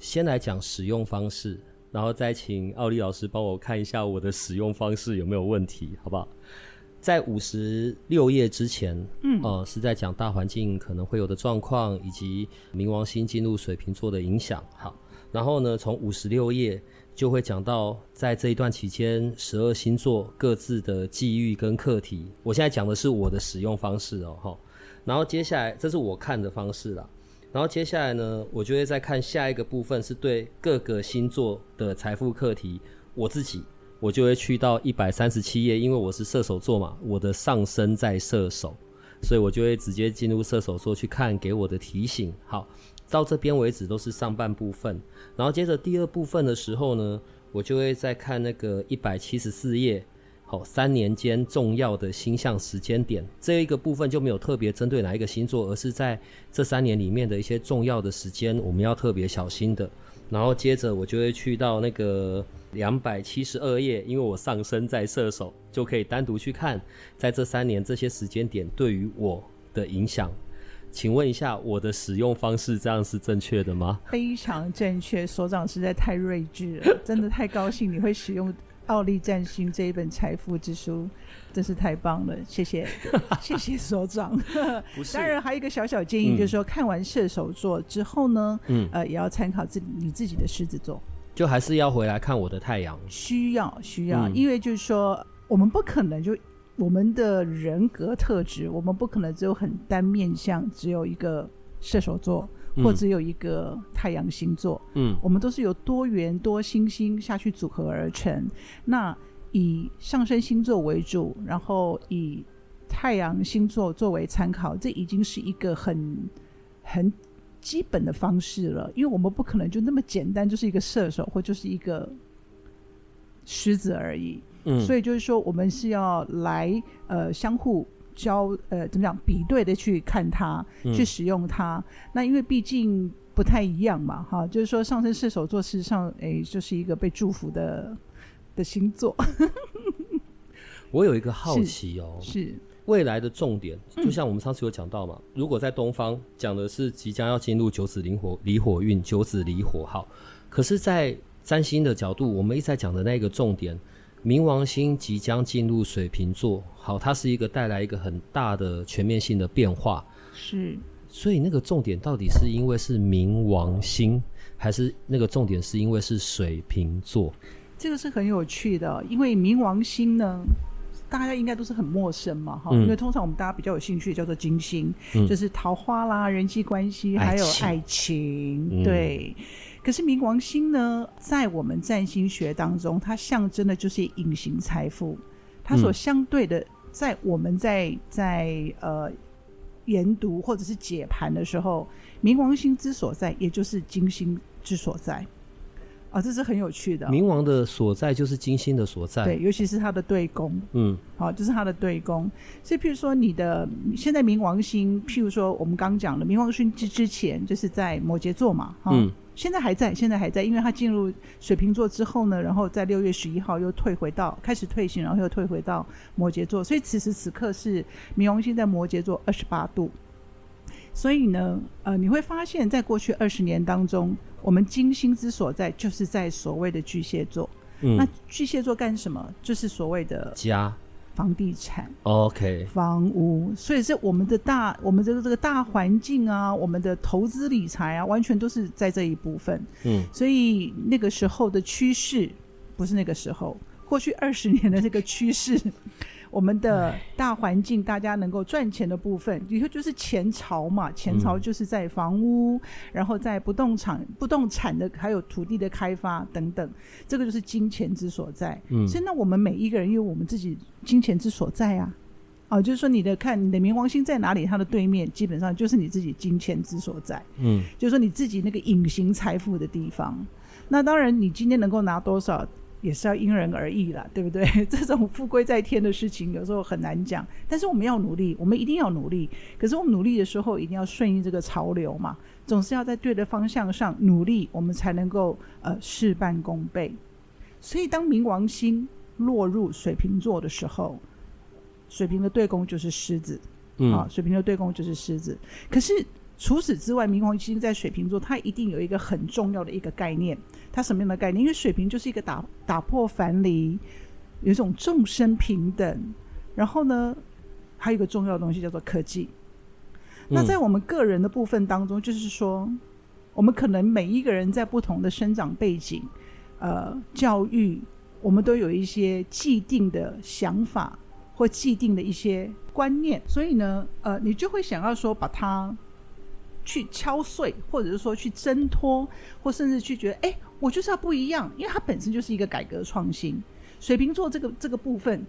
先来讲使用方式，然后再请奥利老师帮我看一下我的使用方式有没有问题，好不好？在五十六页之前，嗯，呃，是在讲大环境可能会有的状况，以及冥王星进入水瓶座的影响。好，然后呢，从五十六页就会讲到在这一段期间，十二星座各自的际遇跟课题。我现在讲的是我的使用方式哦，哈。然后接下来，这是我看的方式啦。然后接下来呢，我就会再看下一个部分，是对各个星座的财富课题。我自己，我就会去到一百三十七页，因为我是射手座嘛，我的上升在射手，所以我就会直接进入射手座去看给我的提醒。好，到这边为止都是上半部分。然后接着第二部分的时候呢，我就会再看那个一百七十四页。好，三年间重要的星象时间点，这一个部分就没有特别针对哪一个星座，而是在这三年里面的一些重要的时间，我们要特别小心的。然后接着我就会去到那个两百七十二页，因为我上升在射手，就可以单独去看在这三年这些时间点对于我的影响。请问一下，我的使用方式这样是正确的吗？非常正确，所长实在太睿智了，真的太高兴你会使用。奥利占星这一本财富之书真是太棒了，谢谢 谢谢所长。当然还有一个小小建议，嗯、就是说看完射手座之后呢，嗯，呃，也要参考自己你自己的狮子座，就还是要回来看我的太阳。需要需要，嗯、因为就是说我们不可能就我们的人格特质，我们不可能只有很单面向，只有一个射手座。或只有一个太阳星座，嗯，我们都是由多元多星星下去组合而成。那以上升星座为主，然后以太阳星座作为参考，这已经是一个很很基本的方式了。因为我们不可能就那么简单，就是一个射手或就是一个狮子而已。嗯，所以就是说，我们是要来呃相互。交呃怎么讲比对的去看它，嗯、去使用它。那因为毕竟不太一样嘛，哈，就是说上升射手座事实上诶就是一个被祝福的的星座。我有一个好奇哦，是，是未来的重点，就像我们上次有讲到嘛，嗯、如果在东方讲的是即将要进入九紫离火离火运，九紫离火号，可是，在占星的角度，我们一直在讲的那个重点。冥王星即将进入水瓶座，好，它是一个带来一个很大的全面性的变化，是。所以那个重点到底是因为是冥王星，还是那个重点是因为是水瓶座？这个是很有趣的，因为冥王星呢，大家应该都是很陌生嘛，哈、嗯，因为通常我们大家比较有兴趣的叫做金星，嗯、就是桃花啦、人际关系，还有爱情，爱情对。嗯可是冥王星呢，在我们占星学当中，它象征的就是隐形财富。它所相对的，在我们在在呃研读或者是解盘的时候，冥王星之所在，也就是金星之所在。啊，这是很有趣的。冥王的所在就是金星的所在，对，尤其是它的对宫。嗯，好，就是它的对宫。所以，譬如说你的现在冥王星，譬如说我们刚讲的冥王星之之前，就是在摩羯座嘛，哈。嗯。现在还在，现在还在，因为它进入水瓶座之后呢，然后在六月十一号又退回到开始退行，然后又退回到摩羯座，所以此时此刻是冥王星在摩羯座二十八度。所以呢，呃，你会发现在过去二十年当中，我们金星之所在就是在所谓的巨蟹座。嗯，那巨蟹座干什么？就是所谓的家。房地产，OK，房屋，所以是我们的大，我们这个这个大环境啊，我们的投资理财啊，完全都是在这一部分。嗯，所以那个时候的趋势，不是那个时候，过去二十年的这个趋势。我们的大环境，大家能够赚钱的部分，以后就是钱潮嘛。钱潮就是在房屋，嗯、然后在不动产、不动产的还有土地的开发等等，这个就是金钱之所在。嗯，所以那我们每一个人，因为我们自己金钱之所在啊，哦，就是说你的看你的冥王星在哪里，它的对面基本上就是你自己金钱之所在。嗯，就是说你自己那个隐形财富的地方。那当然，你今天能够拿多少，也是要因人而异啦，对不对？这种富贵在天的事情，有时候很难讲。但是我们要努力，我们一定要努力。可是我们努力的时候，一定要顺应这个潮流嘛，总是要在对的方向上努力，我们才能够呃事半功倍。所以，当冥王星落入水瓶座的时候，水瓶的对宫就是狮子，嗯，啊，水瓶的对宫就是狮子。可是除此之外，冥王星在水瓶座，它一定有一个很重要的一个概念。它什么样的概念？因为水瓶就是一个打打破藩篱，有一种众生平等。然后呢，还有一个重要的东西叫做科技。嗯、那在我们个人的部分当中，就是说，我们可能每一个人在不同的生长背景、呃，教育，我们都有一些既定的想法或既定的一些观念，所以呢，呃，你就会想要说把它去敲碎，或者是说去挣脱，或甚至去觉得，哎。我就是要不一样，因为它本身就是一个改革创新。水瓶座这个这个部分，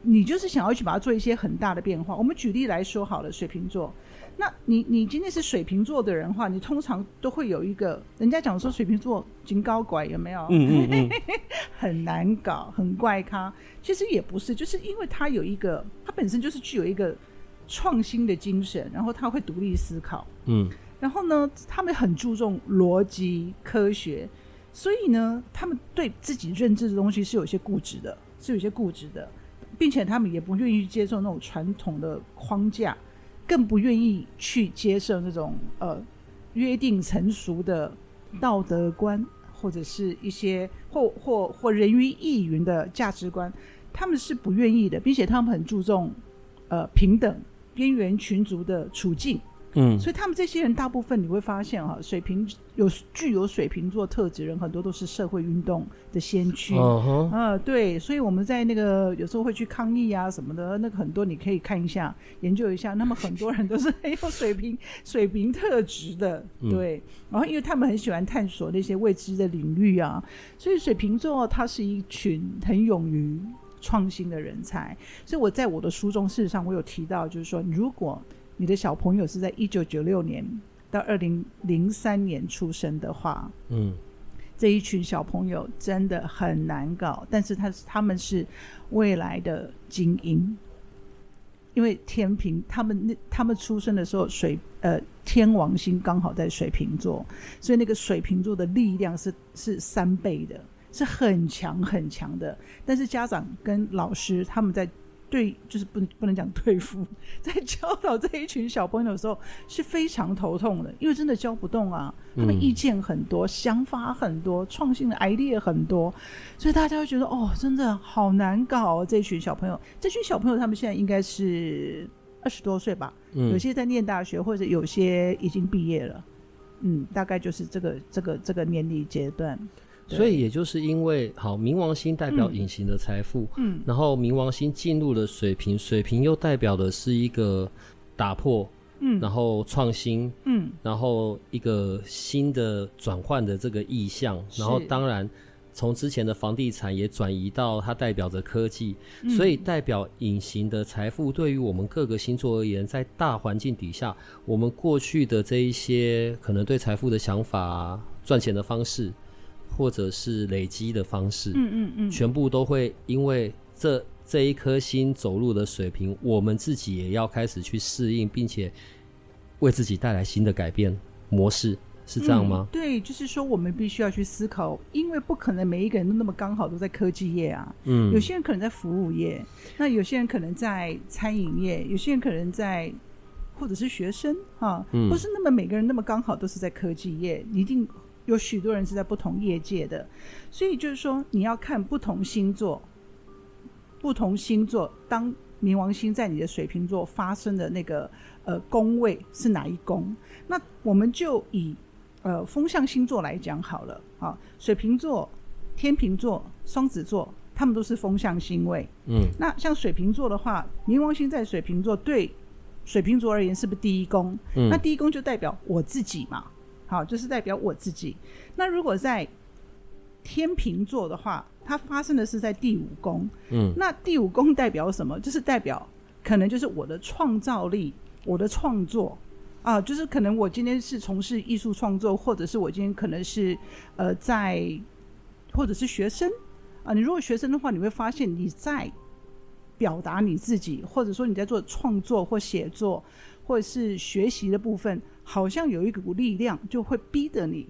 你就是想要去把它做一些很大的变化。我们举例来说好了，水瓶座，那你你今天是水瓶座的人的话，你通常都会有一个人家讲说水瓶座金高拐有没有？嗯嗯嗯 很难搞，很怪咖。其实也不是，就是因为它有一个，它本身就是具有一个创新的精神，然后他会独立思考。嗯，然后呢，他们很注重逻辑科学。所以呢，他们对自己认知的东西是有些固执的，是有些固执的，并且他们也不愿意接受那种传统的框架，更不愿意去接受那种呃约定成熟的道德观，或者是一些或 或或人云亦云的价值观，他们是不愿意的，并且他们很注重呃平等边缘群族的处境。嗯，所以他们这些人大部分你会发现哈，水瓶有具有水瓶座特质人很多都是社会运动的先驱。嗯、uh-huh. 对，所以我们在那个有时候会去抗议啊什么的，那个很多你可以看一下研究一下，那么很多人都是很有水平 水平特质的，对。嗯、然后因为他们很喜欢探索那些未知的领域啊，所以水瓶座他是一群很勇于创新的人才。所以我在我的书中事实上我有提到，就是说如果。你的小朋友是在一九九六年到二零零三年出生的话，嗯，这一群小朋友真的很难搞，但是他他们是未来的精英，因为天平他们那他们出生的时候水呃天王星刚好在水瓶座，所以那个水瓶座的力量是是三倍的，是很强很强的，但是家长跟老师他们在。对，就是不不能讲对付，在教导这一群小朋友的时候是非常头痛的，因为真的教不动啊。他们意见很多，嗯、想法很多，创新的 idea 很多，所以大家会觉得哦，真的好难搞哦。这一群小朋友，这群小朋友他们现在应该是二十多岁吧，嗯、有些在念大学，或者有些已经毕业了，嗯，大概就是这个这个这个年龄阶段。所以也就是因为好，冥王星代表隐形的财富，嗯，然后冥王星进入了水瓶，水瓶又代表的是一个打破，嗯，然后创新，嗯，然后一个新的转换的这个意向，然后当然从之前的房地产也转移到它代表着科技，所以代表隐形的财富对于我们各个星座而言，在大环境底下，我们过去的这一些可能对财富的想法、赚钱的方式。或者是累积的方式，嗯嗯嗯，全部都会因为这这一颗心走路的水平，我们自己也要开始去适应，并且为自己带来新的改变模式，是这样吗？嗯，对，就是说我们必须要去思考，因为不可能每一个人都那么刚好都在科技业啊，嗯，有些人可能在服务业，那有些人可能在餐饮业，有些人可能在或者是学生哈，嗯，不是那么每个人那么刚好都是在科技业，你一定。有许多人是在不同业界的，所以就是说，你要看不同星座，不同星座当冥王星在你的水瓶座发生的那个呃宫位是哪一宫？那我们就以呃风象星座来讲好了啊，水瓶座、天秤座、双子座，他们都是风象星位。嗯，那像水瓶座的话，冥王星在水瓶座，对水瓶座而言是不是第一宫？嗯，那第一宫就代表我自己嘛。好，就是代表我自己。那如果在天秤座的话，它发生的是在第五宫。嗯，那第五宫代表什么？就是代表可能就是我的创造力，我的创作啊，就是可能我今天是从事艺术创作，或者是我今天可能是呃在，或者是学生啊。你如果学生的话，你会发现你在表达你自己，或者说你在做创作或写作，或者是学习的部分，好像有一股力量就会逼得你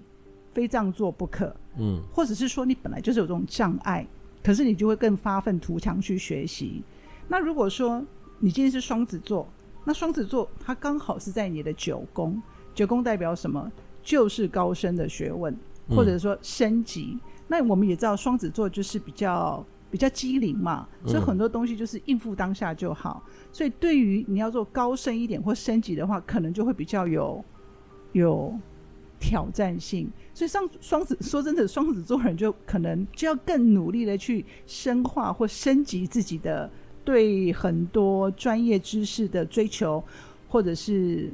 非这样做不可。嗯，或者是说你本来就是有这种障碍，可是你就会更发愤图强去学习。那如果说你今天是双子座，那双子座它刚好是在你的九宫，九宫代表什么？就是高深的学问，或者说升级。嗯、那我们也知道双子座就是比较比较机灵嘛，所以很多东西就是应付当下就好。嗯、所以对于你要做高深一点或升级的话，可能就会比较有有挑战性。所以上双子说真的，双子座人就可能就要更努力的去深化或升级自己的。对很多专业知识的追求，或者是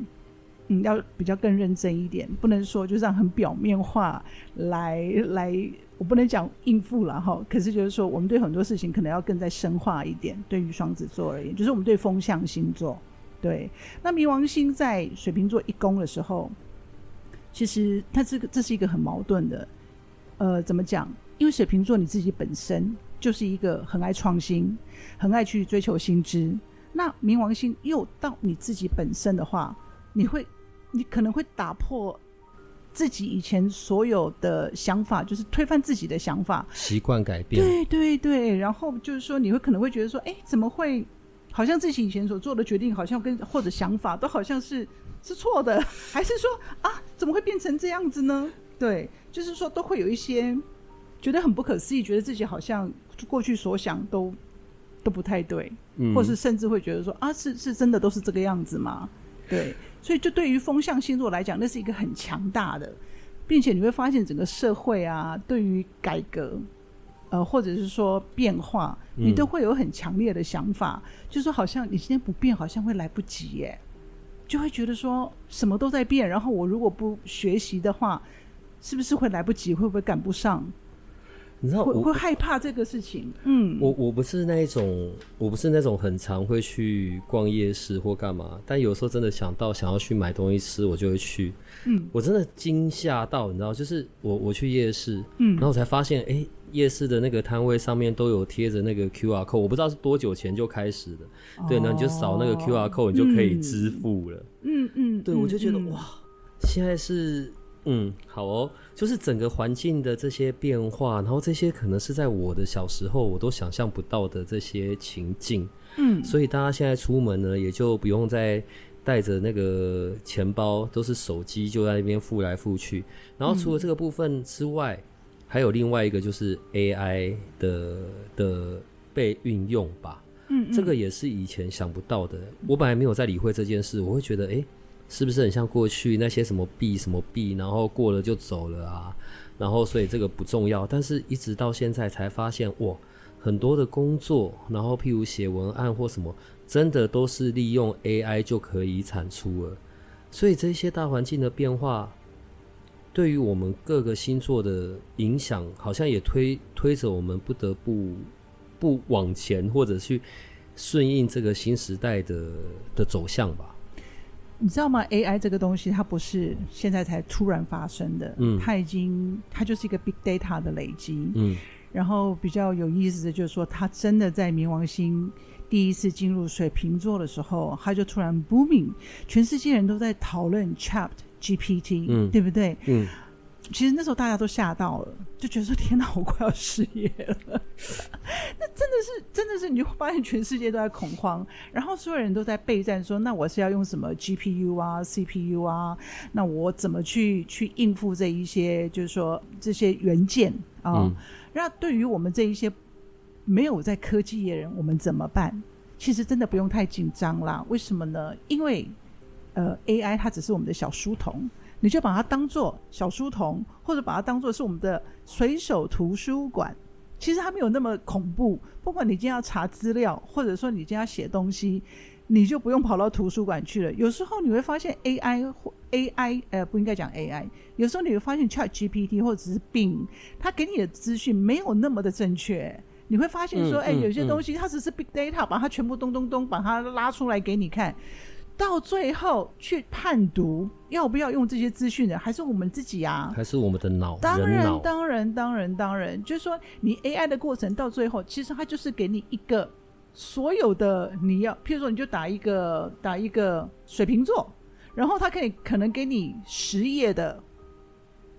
嗯，要比较更认真一点，不能说就这样很表面化来来，我不能讲应付了哈。可是就是说，我们对很多事情可能要更再深化一点。对于双子座而言，就是我们对风象星座，对那冥王星在水瓶座一宫的时候，其实它这个这是一个很矛盾的，呃，怎么讲？因为水瓶座你自己本身。就是一个很爱创新、很爱去追求新知。那冥王星又到你自己本身的话，你会，你可能会打破自己以前所有的想法，就是推翻自己的想法，习惯改变。对对对，然后就是说，你会可能会觉得说，哎，怎么会？好像自己以前所做的决定，好像跟或者想法都好像是是错的，还是说啊，怎么会变成这样子呢？对，就是说都会有一些觉得很不可思议，觉得自己好像。过去所想都都不太对，嗯，或是甚至会觉得说啊，是是真的都是这个样子吗？对，所以就对于风象星座来讲，那是一个很强大的，并且你会发现整个社会啊，对于改革，呃，或者是说变化，你都会有很强烈的想法，嗯，就是说好像你今天不变，好像会来不及耶，就会觉得说什么都在变，然后我如果不学习的话，是不是会来不及？会不会赶不上？你知道我会，会害怕这个事情。嗯，我我不是那一种，我不是那种很常会去逛夜市或干嘛，但有时候真的想到想要去买东西吃，我就会去。嗯，我真的惊吓到，你知道，就是我我去夜市，嗯，然后我才发现，哎、欸，夜市的那个摊位上面都有贴着那个 QR code，我不知道是多久前就开始的。哦、对，那你就扫那个 QR code，你就可以支付了。嗯嗯，嗯，对，我就觉得、嗯、哇，现在是。嗯，好哦，就是整个环境的这些变化，然后这些可能是在我的小时候我都想象不到的这些情境，嗯，所以大家现在出门呢，也就不用再带着那个钱包，都是手机就在那边付来付去。然后除了这个部分之外，嗯、还有另外一个就是 AI 的的被运用吧，嗯，嗯，这个也是以前想不到的。我本来没有在理会这件事，我会觉得，哎。是不是很像过去那些什么币什么币，然后过了就走了啊？然后所以这个不重要，但是一直到现在才发现，哇，很多的工作，然后譬如写文案或什么，真的都是利用 AI 就可以产出了。所以这些大环境的变化，对于我们各个星座的影响，好像也推推着我们不得不不往前，或者去顺应这个新时代的的走向吧。你知道吗？AI 这个东西它不是现在才突然发生的，嗯，它已经它就是一个 big data 的累积，嗯，然后比较有意思的就是说，它真的在冥王星第一次进入水瓶座的时候，它就突然 booming，全世界人都在讨论 Chat GPT，嗯，对不对？嗯。其实那时候大家都吓到了，就觉得说：“天哪，我快要失业了。”那真的是，真的是，你就发现全世界都在恐慌，然后所有人都在备战，说：“那我是要用什么 GPU 啊、CPU 啊？那我怎么去去应付这一些？就是说这些元件啊？嗯、那对于我们这一些没有在科技业人，我们怎么办？其实真的不用太紧张啦。为什么呢？因为呃，AI 它只是我们的小书童。你就把它当做小书童，或者把它当做是我们的随手图书馆。其实它没有那么恐怖。不管你今天要查资料，或者说你今天要写东西，你就不用跑到图书馆去了。有时候你会发现 AI 或 AI 呃，不应该讲 AI。有时候你会发现 ChatGPT 或者是 Bing，它给你的资讯没有那么的正确。你会发现说，哎、嗯嗯，有些东西它只是 big data，把它全部咚咚咚把它拉出来给你看，到最后去判读要不要用这些资讯的，还是我们自己啊？还是我们的脑？当然，当然，当然，当然，就是说你 AI 的过程到最后，其实它就是给你一个所有的你要，譬如说你就打一个打一个水瓶座，然后它可以可能给你十页的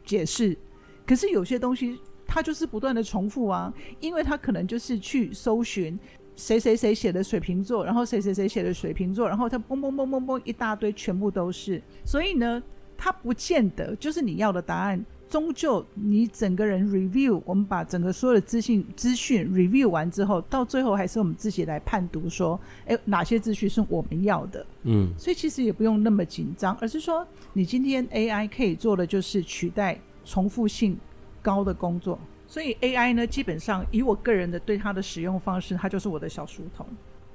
解释，可是有些东西。它就是不断的重复啊，因为它可能就是去搜寻谁谁谁写的水瓶座，然后谁谁谁写的水瓶座，然后他嘣嘣嘣嘣嘣一大堆，全部都是。所以呢，他不见得就是你要的答案。终究你整个人 review，我们把整个所有的资讯资讯 review 完之后，到最后还是我们自己来判读，说，哎，哪些资讯是我们要的？嗯，所以其实也不用那么紧张，而是说，你今天 AI 可以做的就是取代重复性高的工作，所以 AI 呢，基本上以我个人的对它的使用方式，它就是我的小书童，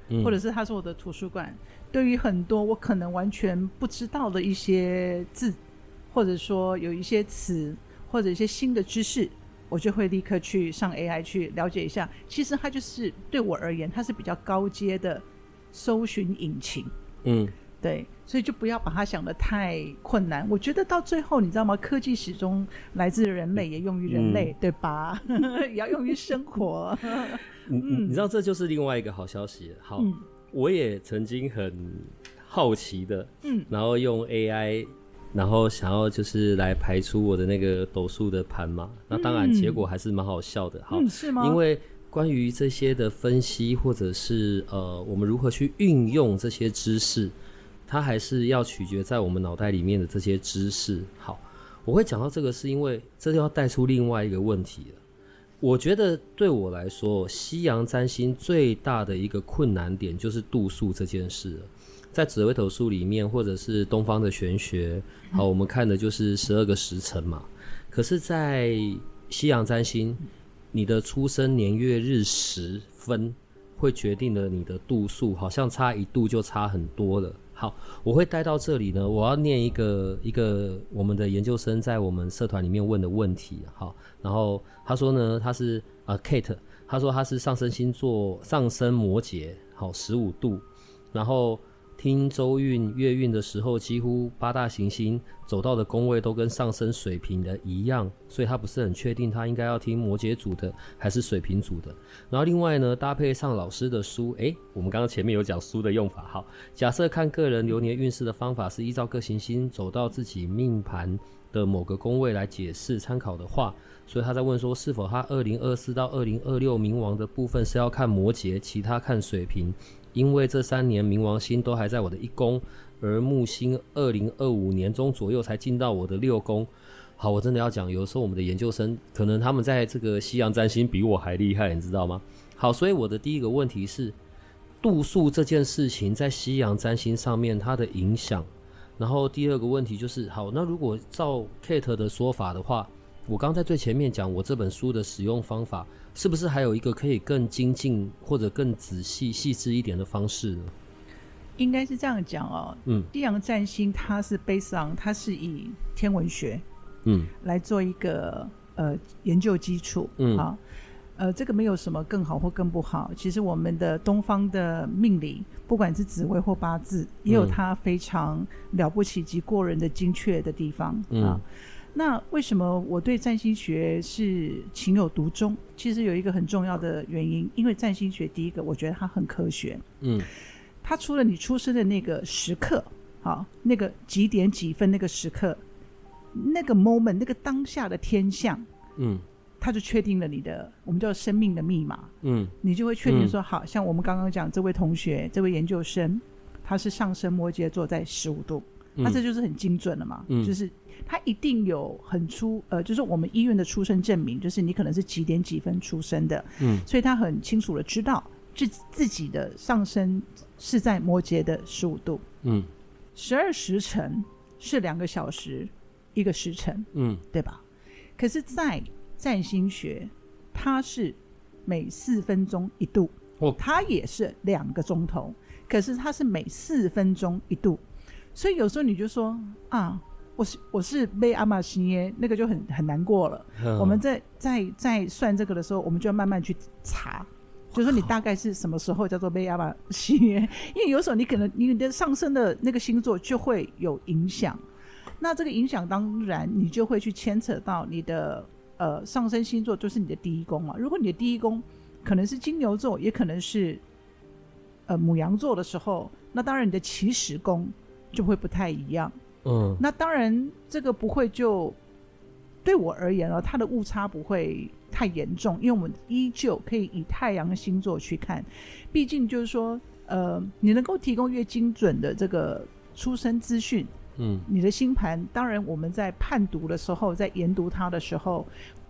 嗯，或者是它是我的图书馆。对于很多我可能完全不知道的一些字，或者说有一些词，或者一些新的知识，我就会立刻去上 AI 去了解一下。其实它就是对我而言，它是比较高阶的搜寻引擎。嗯。对，所以就不要把它想得太困难。我觉得到最后，你知道吗？科技始终来自人类，也用于人类，嗯、对吧？也要用于生活。嗯嗯，你知道这就是另外一个好消息。好，嗯、我也曾经很好奇的，嗯，然后用 AI，然后想要就是来排出我的那个斗数的盘嘛。那当然结果还是蛮好笑的。好，嗯、是吗？因为关于这些的分析，或者是呃，我们如何去运用这些知识。它还是要取决在我们脑袋里面的这些知识。好，我会讲到这个，是因为这就要带出另外一个问题了。我觉得对我来说，西洋占星最大的一个困难点就是度数这件事。在紫微斗数里面，或者是东方的玄学，好，我们看的就是十二个时辰嘛。可是，在西洋占星，你的出生年月日时分会决定了你的度数，好像差一度就差很多了。好，我会带到这里呢。我要念一个一个我们的研究生在我们社团里面问的问题。好，然后他说呢，他是啊、Kate，他说他是上升星座上升摩羯，好十五度，然后。听周运、月运的时候，几乎八大行星走到的宫位都跟上升水瓶的一样，所以他不是很确定他应该要听摩羯组的还是水瓶组的。然后另外呢，搭配上老师的书，诶，我们刚刚前面有讲书的用法。好，假设看个人流年运势的方法是依照各行星走到自己命盘的某个宫位来解释参考的话，所以他在问说，是否他二零二四到二零二六冥王的部分是要看摩羯，其他看水瓶？因为这三年冥王星都还在我的一宫，而木星二零二五年中左右才进到我的六宫。好，我真的要讲，有时候我们的研究生可能他们在这个西洋占星比我还厉害，你知道吗？好，所以我的第一个问题是度数这件事情在西洋占星上面它的影响。然后第二个问题就是，好，那如果照 Kate 的说法的话，我刚在最前面讲我这本书的使用方法。是不是还有一个可以更精进或者更仔细细致一点的方式呢？应该是这样讲哦。嗯，西洋占星它是 based on，它是以天文学嗯来做一个呃研究基础嗯好呃这个没有什么更好或更不好。其实我们的东方的命理，不管是紫微或八字，也有它非常了不起及过人的精确的地方嗯。啊那为什么我对占星学是情有独钟？其实有一个很重要的原因，因为占星学第一个，我觉得它很科学。嗯，它除了你出生的那个时刻，好，那个几点几分那个时刻，那个 moment，那个当下的天象，嗯，它就确定了你的我们叫生命的密码。嗯，你就会确定说，好像我们刚刚讲这位同学，这位研究生，他是上升摩羯座在十五度，那这就是很精准了嘛，嗯，就是。他一定有很出呃，就是我们医院的出生证明，就是你可能是几点几分出生的，嗯，所以他很清楚的知道自自己的上升是在摩羯的十五度，嗯，十二时辰是两个小时一个时辰，嗯，对吧？可是，在占星学，它是每四分钟一度，哦，它也是两个钟头，可是它是每四分钟一度，所以有时候你就说啊。我是我是被阿玛西耶，那个就很很难过了。嗯、我们在在在算这个的时候，我们就要慢慢去查，就是说你大概是什么时候叫做被阿玛西耶，因为有时候你可能你的上升的那个星座就会有影响，那这个影响当然你就会去牵扯到你的呃上升星座，就是你的第一宫嘛。如果你的第一宫可能是金牛座，也可能是呃母羊座的时候，那当然你的起始宫就会不太一样。嗯，那当然，这个不会就对我而言啊，它的误差不会太严重，因为我们依旧可以以太阳星座去看，毕竟就是说，呃，你能够提供越精准的这个出生资讯，嗯，你的星盘，当然我们在判读的时候，在研读它的时候，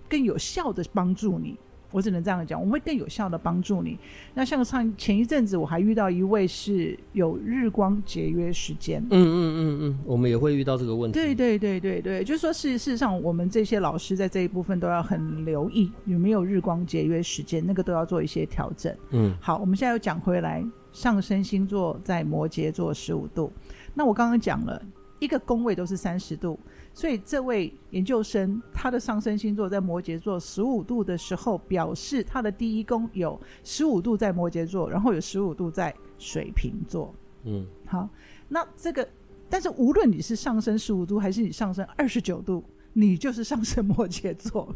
更有效的帮助你。我只能这样讲，我们会更有效的帮助你。那像上前一阵子，我还遇到一位是有日光节约时间。嗯嗯嗯嗯，我们也会遇到这个问题。对对对对对，就是说事事实上，我们这些老师在这一部分都要很留意有没有日光节约时间，那个都要做一些调整。嗯，好，我们现在又讲回来，上升星座在摩羯座十五度。那我刚刚讲了一个宫位都是三十度。所以这位研究生，他的上升星座在摩羯座十五度的时候，表示他的第一宫有十五度在摩羯座，然后有十五度在水瓶座。嗯，好，那这个，但是无论你是上升十五度还是你上升二十九度，你就是上升摩羯座。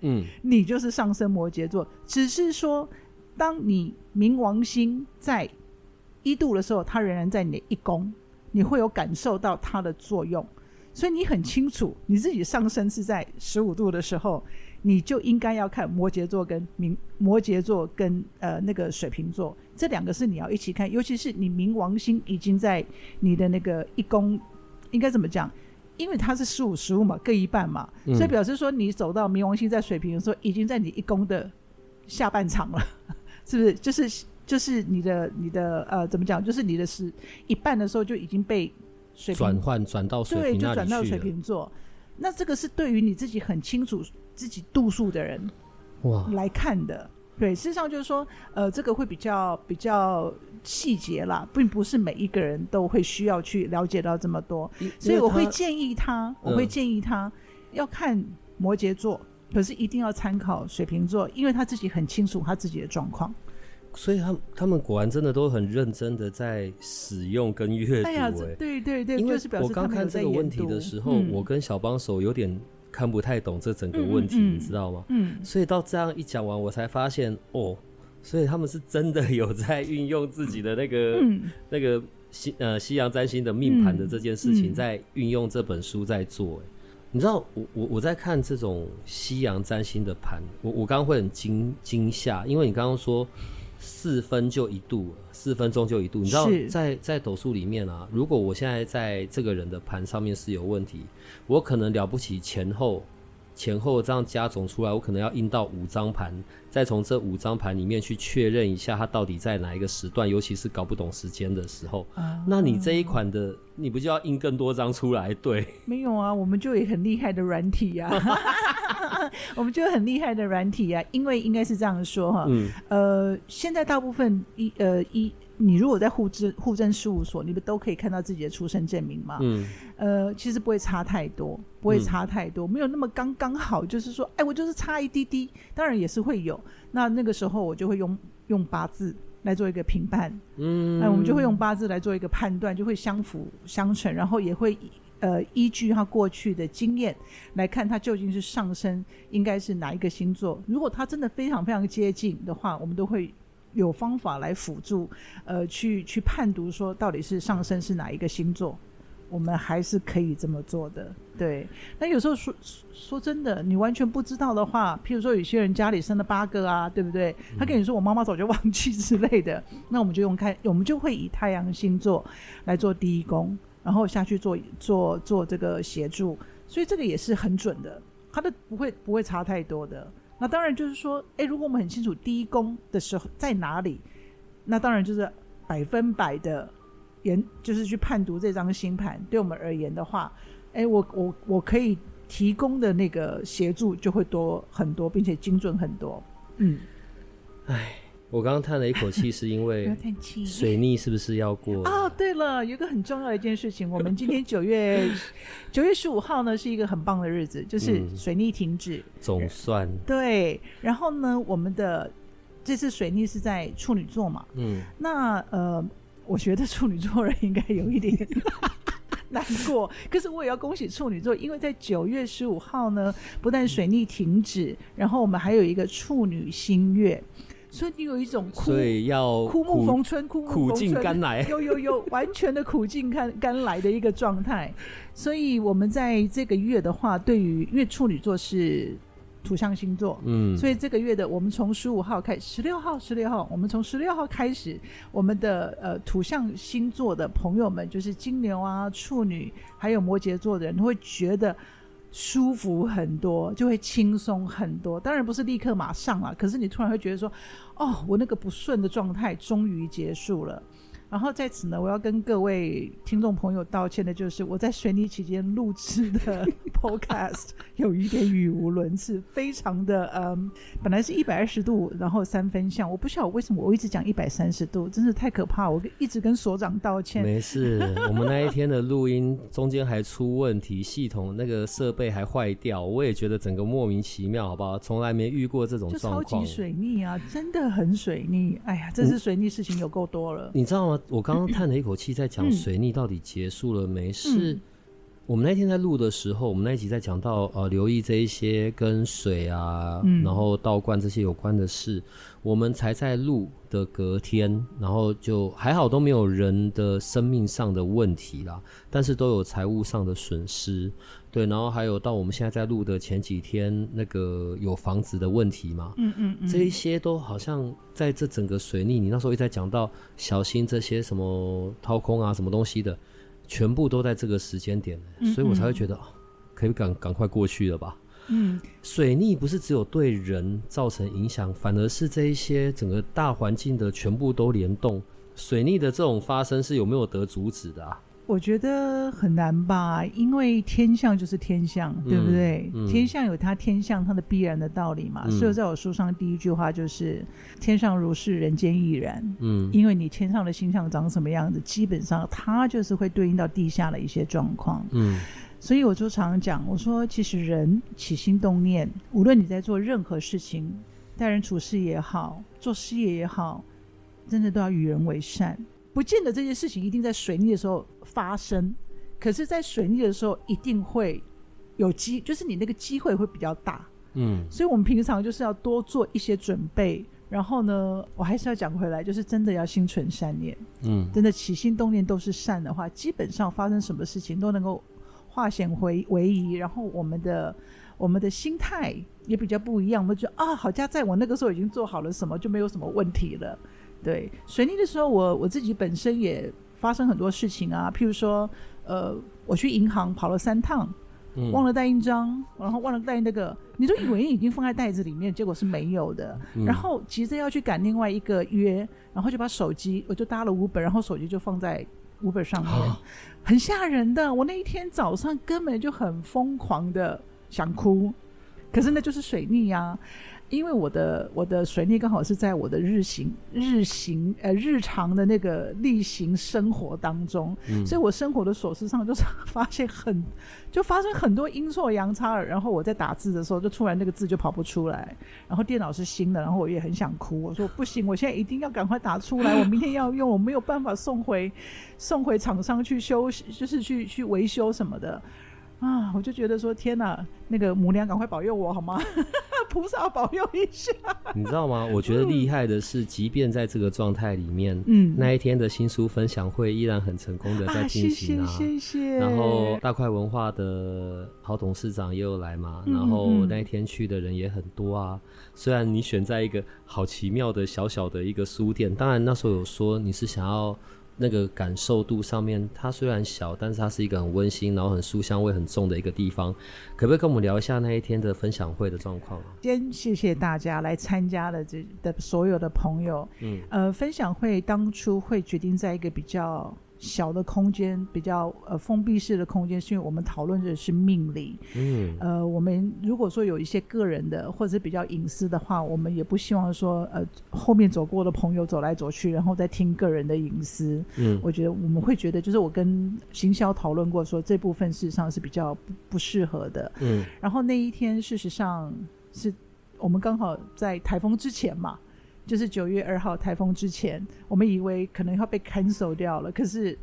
嗯，你就是上升摩羯座，只是说，当你冥王星在一度的时候，它仍然在你的一宫，你会有感受到它的作用。所以你很清楚，你自己上升是在十五度的时候，你就应该要看摩羯座跟冥摩羯座跟呃那个水瓶座这两个是你要一起看，尤其是你冥王星已经在你的那个一宫，应该怎么讲？因为它是十五十五嘛，各一半嘛，嗯、所以表示说你走到冥王星在水瓶的时候，已经在你一宫的下半场了，是不是？就是就是你的你的呃怎么讲？就是你的是一半的时候就已经被。转换转到水瓶，对，就转到水瓶座。那这个是对于你自己很清楚自己度数的人哇来看的。对，事实上就是说，呃，这个会比较比较细节啦，并不是每一个人都会需要去了解到这么多。所以我会建议他，我会建议他要看摩羯座，可是一定要参考水瓶座，因为他自己很清楚他自己的状况。所以他们他们果然真的都很认真的在使用跟阅读。哎呀，对对对，因为我刚看这个问题的时候，嗯、我跟小帮手有点看不太懂这整个问题，你知道吗？嗯。所以到这样一讲完，我才发现哦，所以他们是真的有在运用自己的那个、嗯、那个西呃西洋占星的命盘的这件事情，嗯、在运用这本书在做。你知道，我我我在看这种西洋占星的盘，我我刚刚会很惊惊吓，因为你刚刚说。四分就一度，四分钟就一度。你知道在，在在斗数里面啊，如果我现在在这个人的盘上面是有问题，我可能了不起前后前后这样加总出来，我可能要印到五张盘，再从这五张盘里面去确认一下它到底在哪一个时段，尤其是搞不懂时间的时候。啊、那你这一款的，你不就要印更多张出来？对，没有啊，我们就有很厉害的软体啊。我们就很厉害的软体啊，因为应该是这样说哈，嗯、呃，现在大部分一呃一，你如果在户政户政事务所，你不都可以看到自己的出生证明吗，嗯，呃，其实不会差太多，不会差太多，嗯、没有那么刚刚好，就是说，哎，我就是差一滴滴，当然也是会有，那那个时候我就会用用八字来做一个评判，嗯，那我们就会用八字来做一个判断，就会相辅相成，然后也会。呃，依据他过去的经验来看，他究竟是上升应该是哪一个星座？如果他真的非常非常接近的话，我们都会有方法来辅助，呃，去去判读说到底是上升是哪一个星座。我们还是可以这么做的。对，那有时候说说真的，你完全不知道的话，譬如说有些人家里生了八个啊，对不对？他跟你说我妈妈早就忘记之类的，那我们就用看，我们就会以太阳星座来做第一宫。然后下去做做做这个协助，所以这个也是很准的，它的不会不会差太多的。那当然就是说，诶，如果我们很清楚第一宫的时候在哪里，那当然就是百分百的研，就是去判读这张星盘。对我们而言的话，诶，我我我可以提供的那个协助就会多很多，并且精准很多。嗯，哎。我刚刚叹了一口气，是因为 水逆是不是要过？哦，对了，有一个很重要的一件事情，我们今天九月 九月十五号呢，是一个很棒的日子，就是水逆停止，嗯、总算对。然后呢，我们的这次水逆是在处女座嘛？嗯，那呃，我觉得处女座人应该有一点 难过，可是我也要恭喜处女座，因为在九月十五号呢，不但水逆停止，然后我们还有一个处女新月。所以你有一种苦，所以要枯木逢春，枯木逢春，苦尽甘来，有有有，完全的苦尽甘甘来的一个状态。所以我们在这个月的话，对于因为处女座是土象星座，嗯，所以这个月的我们从十五号开始，十六号，十六号，我们从十六号开始，我们的呃土象星座的朋友们，就是金牛啊、处女，还有摩羯座的人，都会觉得。舒服很多，就会轻松很多。当然不是立刻马上了，可是你突然会觉得说，哦，我那个不顺的状态终于结束了。然后在此呢，我要跟各位听众朋友道歉的，就是我在水逆期间录制的 Podcast 有一点语无伦次，非常的嗯，本来是一百二十度，然后三分像，我不晓得为什么我一直讲一百三十度，真是太可怕，我一直跟所长道歉。没事，我们那一天的录音中间还出问题，系统那个设备还坏掉，我也觉得整个莫名其妙，好不好？从来没遇过这种状况。超级水逆啊，真的很水逆。哎呀，这次水逆事情有够多了，你知道吗？我刚刚叹了一口气，在讲水逆到底结束了没？是我们那天在录的时候，我们那一集在讲到呃，留意这一些跟水啊，然后倒灌这些有关的事，我们才在录的隔天，然后就还好都没有人的生命上的问题啦，但是都有财务上的损失。对，然后还有到我们现在在录的前几天，那个有房子的问题嘛，嗯嗯嗯，这一些都好像在这整个水逆，你那时候一直在讲到小心这些什么掏空啊，什么东西的，全部都在这个时间点，所以我才会觉得可以赶赶快过去了吧。嗯，水逆不是只有对人造成影响，反而是这一些整个大环境的全部都联动。水逆的这种发生是有没有得阻止的啊？我觉得很难吧，因为天象就是天象，对不对？嗯嗯、天象有它天象它的必然的道理嘛。嗯、所以在我书上第一句话就是“天上如是，人间亦然”。嗯，因为你天上的星象长什么样子，基本上它就是会对应到地下的一些状况。嗯，所以我就常常讲，我说其实人起心动念，无论你在做任何事情，待人处事也好，做事业也好，真的都要与人为善。不见得这些事情一定在水逆的时候发生，可是，在水逆的时候一定会有机，就是你那个机会会比较大。嗯，所以我们平常就是要多做一些准备。然后呢，我还是要讲回来，就是真的要心存善念。嗯，真的起心动念都是善的话，基本上发生什么事情都能够化险为为夷。然后我们的我们的心态也比较不一样，我们就觉得啊，好家在我那个时候已经做好了什么，就没有什么问题了。对，水逆的时候，我我自己本身也发生很多事情啊，譬如说，呃，我去银行跑了三趟，嗯、忘了带印章，然后忘了带那个，你都以为已经放在袋子里面，结果是没有的，嗯、然后急着要去赶另外一个约，然后就把手机，我就搭了 Uber，然后手机就放在 Uber 上面，哦、很吓人的。我那一天早上根本就很疯狂的想哭，可是那就是水逆呀、啊。因为我的我的水逆刚好是在我的日行日行呃日常的那个例行生活当中，嗯、所以我生活的琐事上就是发现很就发生很多阴错阳差，然后我在打字的时候就突然那个字就跑不出来，然后电脑是新的，然后我也很想哭，我说不行，我现在一定要赶快打出来，我明天要用，我没有办法送回送回厂商去修，就是去去维修什么的。啊！我就觉得说，天哪，那个母娘赶快保佑我好吗？菩萨保佑一下。你知道吗？我觉得厉害的是，即便在这个状态里面，嗯，那一天的新书分享会依然很成功的在进行啊。谢谢，谢谢。然后大块文化的郝董事长也有来嘛，嗯、然后那一天去的人也很多啊。虽然你选在一个好奇妙的小小的一个书店，当然那时候有说你是想要。那个感受度上面，它虽然小，但是它是一个很温馨，然后很书香味很重的一个地方。可不可以跟我们聊一下那一天的分享会的状况？先谢谢大家来参加的这的所有的朋友。嗯，呃，分享会当初会决定在一个比较小的空间，比较呃封闭式的空间，是因为我们讨论的是命理。嗯，呃，我们如果说有一些个人的或者是比较隐私的话，我们也不希望说呃后面走过的朋友走来走去，然后再听个人的隐私。嗯，我觉得我们会觉得，就是我跟行销讨论过说，说这部分事实上是比较不不适合的。嗯，然后那一天事实上是我们刚好在台风之前嘛。就是九月二号台风之前，我们以为可能要被 cancel 掉了，可是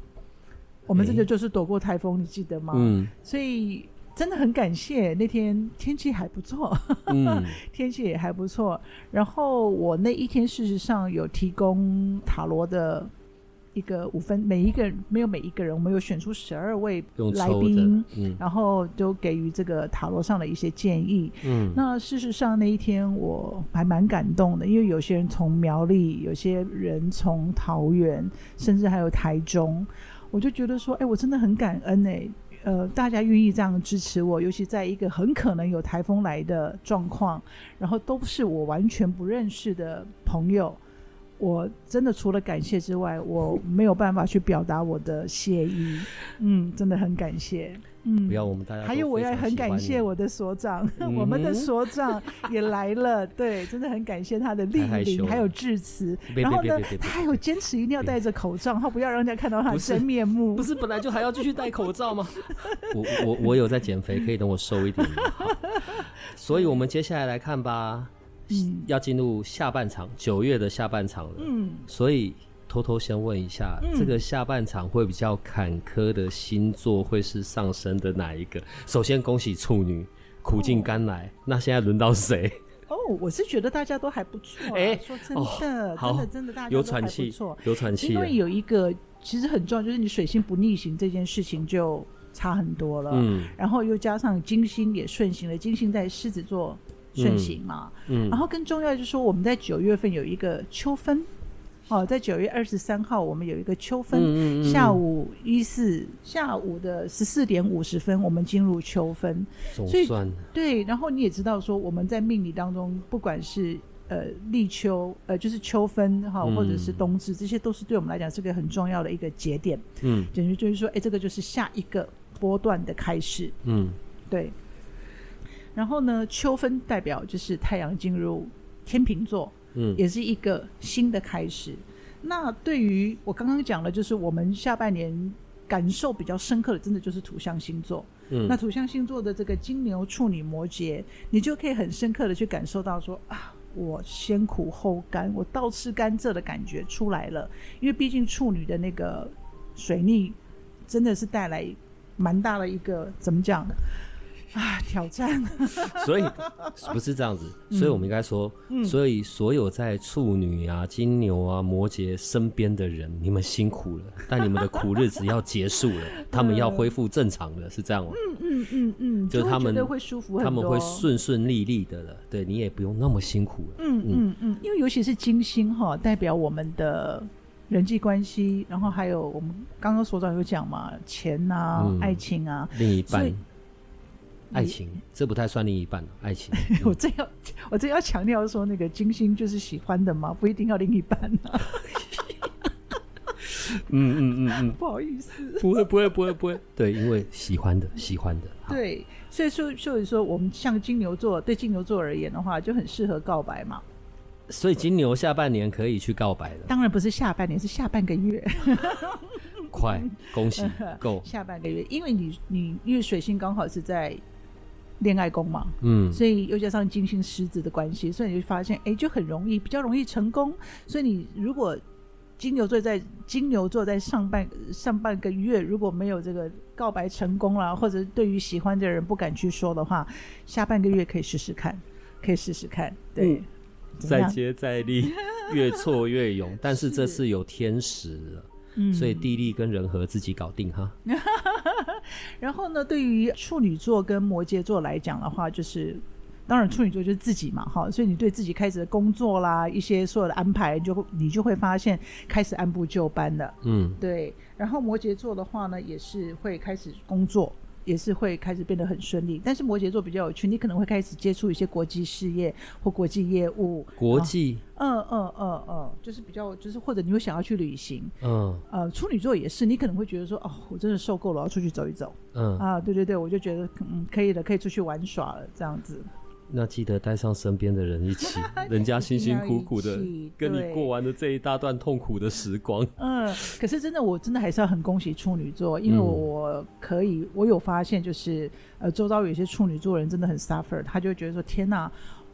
我们这个就是躲过台风，欸、你记得吗？嗯，所以真的很感谢那天天气还不错，嗯，天气也还不错。然后我那一天事实上有提供塔罗的。一个五分，每一个人没有每一个人，我们有选出十二位来宾，嗯，然后都给予这个塔罗上的一些建议。嗯，那事实上那一天我还蛮感动的，因为有些人从苗栗，有些人从桃园，甚至还有台中，我就觉得说，哎，我真的很感恩哎，呃，大家愿意这样支持我，尤其在一个很可能有台风来的状况，然后都是我完全不认识的朋友。我真的除了感谢之外，我没有办法去表达我的谢意。嗯，真的很感谢。嗯，不要我们大家。还有，我要很感谢我的所长，嗯、我们的所长也来了。对，真的很感谢他的莅临，还有致辞。然后呢，他还有坚持一定要戴着口罩，他不要让人家看到他的真面目。不是，不是本来就还要继续戴口罩吗？我我我有在减肥，可以等我瘦一点。所以我们接下来来看吧。嗯，要进入下半场，九月的下半场了。嗯，所以偷偷先问一下，嗯、这个下半场会比较坎坷的星座会是上升的哪一个？首先恭喜处女，苦尽甘来。哦、那现在轮到谁？哦，我是觉得大家都还不错。哎、欸，说真的，哦、真的真的大家都还不错，有喘气。因为有一个其实很重要，就是你水星不逆行这件事情就差很多了。嗯，然后又加上金星也顺行了，金星在狮子座。顺行嘛，嗯，嗯，然后更重要就是说，我们在九月份有一个秋分，哦，在九月二十三号我们有一个秋分，嗯嗯嗯，下午一四下午的十四点五十分，我们进入秋分，总算所以对，然后你也知道说，我们在命理当中，不管是呃立秋，呃就是秋分哈，或者是冬至，嗯，这些都是对我们来讲是个很重要的一个节点，嗯，简直就是说，哎，这个就是下一个波段的开始，嗯，对。然后呢，秋分代表就是太阳进入天秤座，嗯，也是一个新的开始。那对于我刚刚讲的，就是我们下半年感受比较深刻的，真的就是土象星座。嗯，那土象星座的这个金牛、处女、摩羯，你就可以很深刻的去感受到说啊，我先苦后甘，我倒吃甘蔗的感觉出来了。因为毕竟处女的那个水逆，真的是带来蛮大的一个怎么讲？啊，挑战！所以不是这样子，所以我们应该说，嗯、所以所有在处女啊、金牛啊、摩羯身边的人，你们辛苦了，但你们的苦日子要结束了，他们要恢复正常了，是这样吗？嗯嗯嗯嗯，就是他们会舒服他们会顺顺利利的了，对，你也不用那么辛苦了。嗯嗯嗯，因为尤其是金星哈，代表我们的人际关系，然后还有我们刚刚所长有讲嘛，钱啊、嗯、爱情啊，另一半。爱情，这不太算另一半。爱情，我真要，我真要强调说，那个金星就是喜欢的嘛，不一定要另一半啊。嗯嗯嗯嗯，不好意思，不会不会不会不会，对，因为喜欢的喜欢的。对，所以说所以说，我们像金牛座，对金牛座而言的话，就很适合告白嘛。所以金牛下半年可以去告白的。当然不是下半年，是下半个月。快，恭喜够下半个月，因为你你因为水星刚好是在。恋爱宫嘛，嗯，所以又加上金星狮子的关系，所以你就发现，哎，就很容易，比较容易成功。所以你如果金牛座在金牛座在上半上半个月如果没有这个告白成功了，或者对于喜欢的人不敢去说的话，下半个月可以试试看，可以试试看，对，嗯、再接再厉，越挫越勇。但是这次有天时了。嗯，所以地利跟人和自己搞定哈。然后呢，对于处女座跟摩羯座来讲的话，就是当然处女座就是自己嘛，哈，所以你对自己开始的工作啦，一些所有的安排，就你就会发现开始按部就班的。嗯，对。然后摩羯座的话呢，也是会开始工作，也是会开始变得很顺利。但是摩羯座比较有趣，你可能会开始接触一些国际事业或国际业务。国际，嗯嗯嗯嗯，就是比较，就是或者你会想要去旅行。嗯，呃，处女座也是，你可能会觉得说，哦，我真的受够了，我要出去走一走。嗯啊，对对对，我就觉得嗯可以了，可以出去玩耍了，这样子。那记得带上身边的人一起，人家辛辛苦苦的跟你过完了这一大段痛苦的时光。嗯，可是真的，我真的还是要很恭喜处女座，因为我可以，我有发现，就是呃，周遭有些处女座人真的很 suffer，他就觉得说，天哪，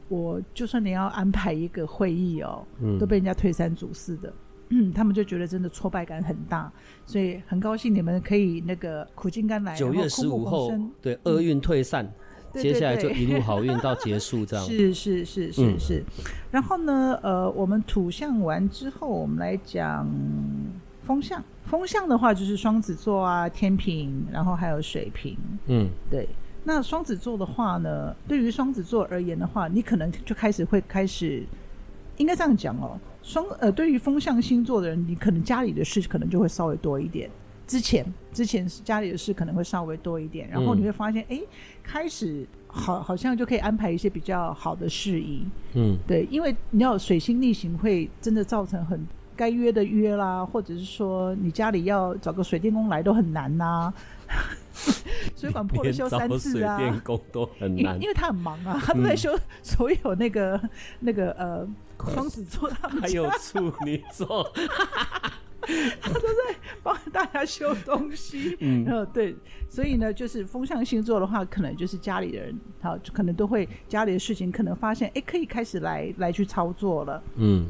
我就算你要安排一个会议哦，都被人家推三阻四的，嗯，他们就觉得真的挫败感很大，所以很高兴你们可以那个苦尽甘来，九月十五后，对，厄运退散。嗯接下来就一路好运到结束，这样是是是是是。然后呢，呃，我们土象完之后，我们来讲风象。风象的话就是双子座啊、天平，然后还有水瓶。嗯，对。那双子座的话呢，对于双子座而言的话，你可能就开始会开始，应该这样讲哦。双呃，对于风象星座的人，你可能家里的事可能就会稍微多一点。之前之前是家里的事可能会稍微多一点，然后你会发现，哎、嗯，开始好好像就可以安排一些比较好的事宜。嗯，对，因为你要水星逆行会真的造成很该约的约啦，或者是说你家里要找个水电工来都很难呐、啊，水管破了修三次啊，水电工都很难，因，因为他很忙啊，他都在修所有那个、嗯、那个呃双子座他们还有处女座。他都在帮大家修东西，嗯，对，所以呢，就是风象星座的话，可能就是家里的人，好，可能都会家里的事情，可能发现，哎，可以开始来来去操作了，嗯。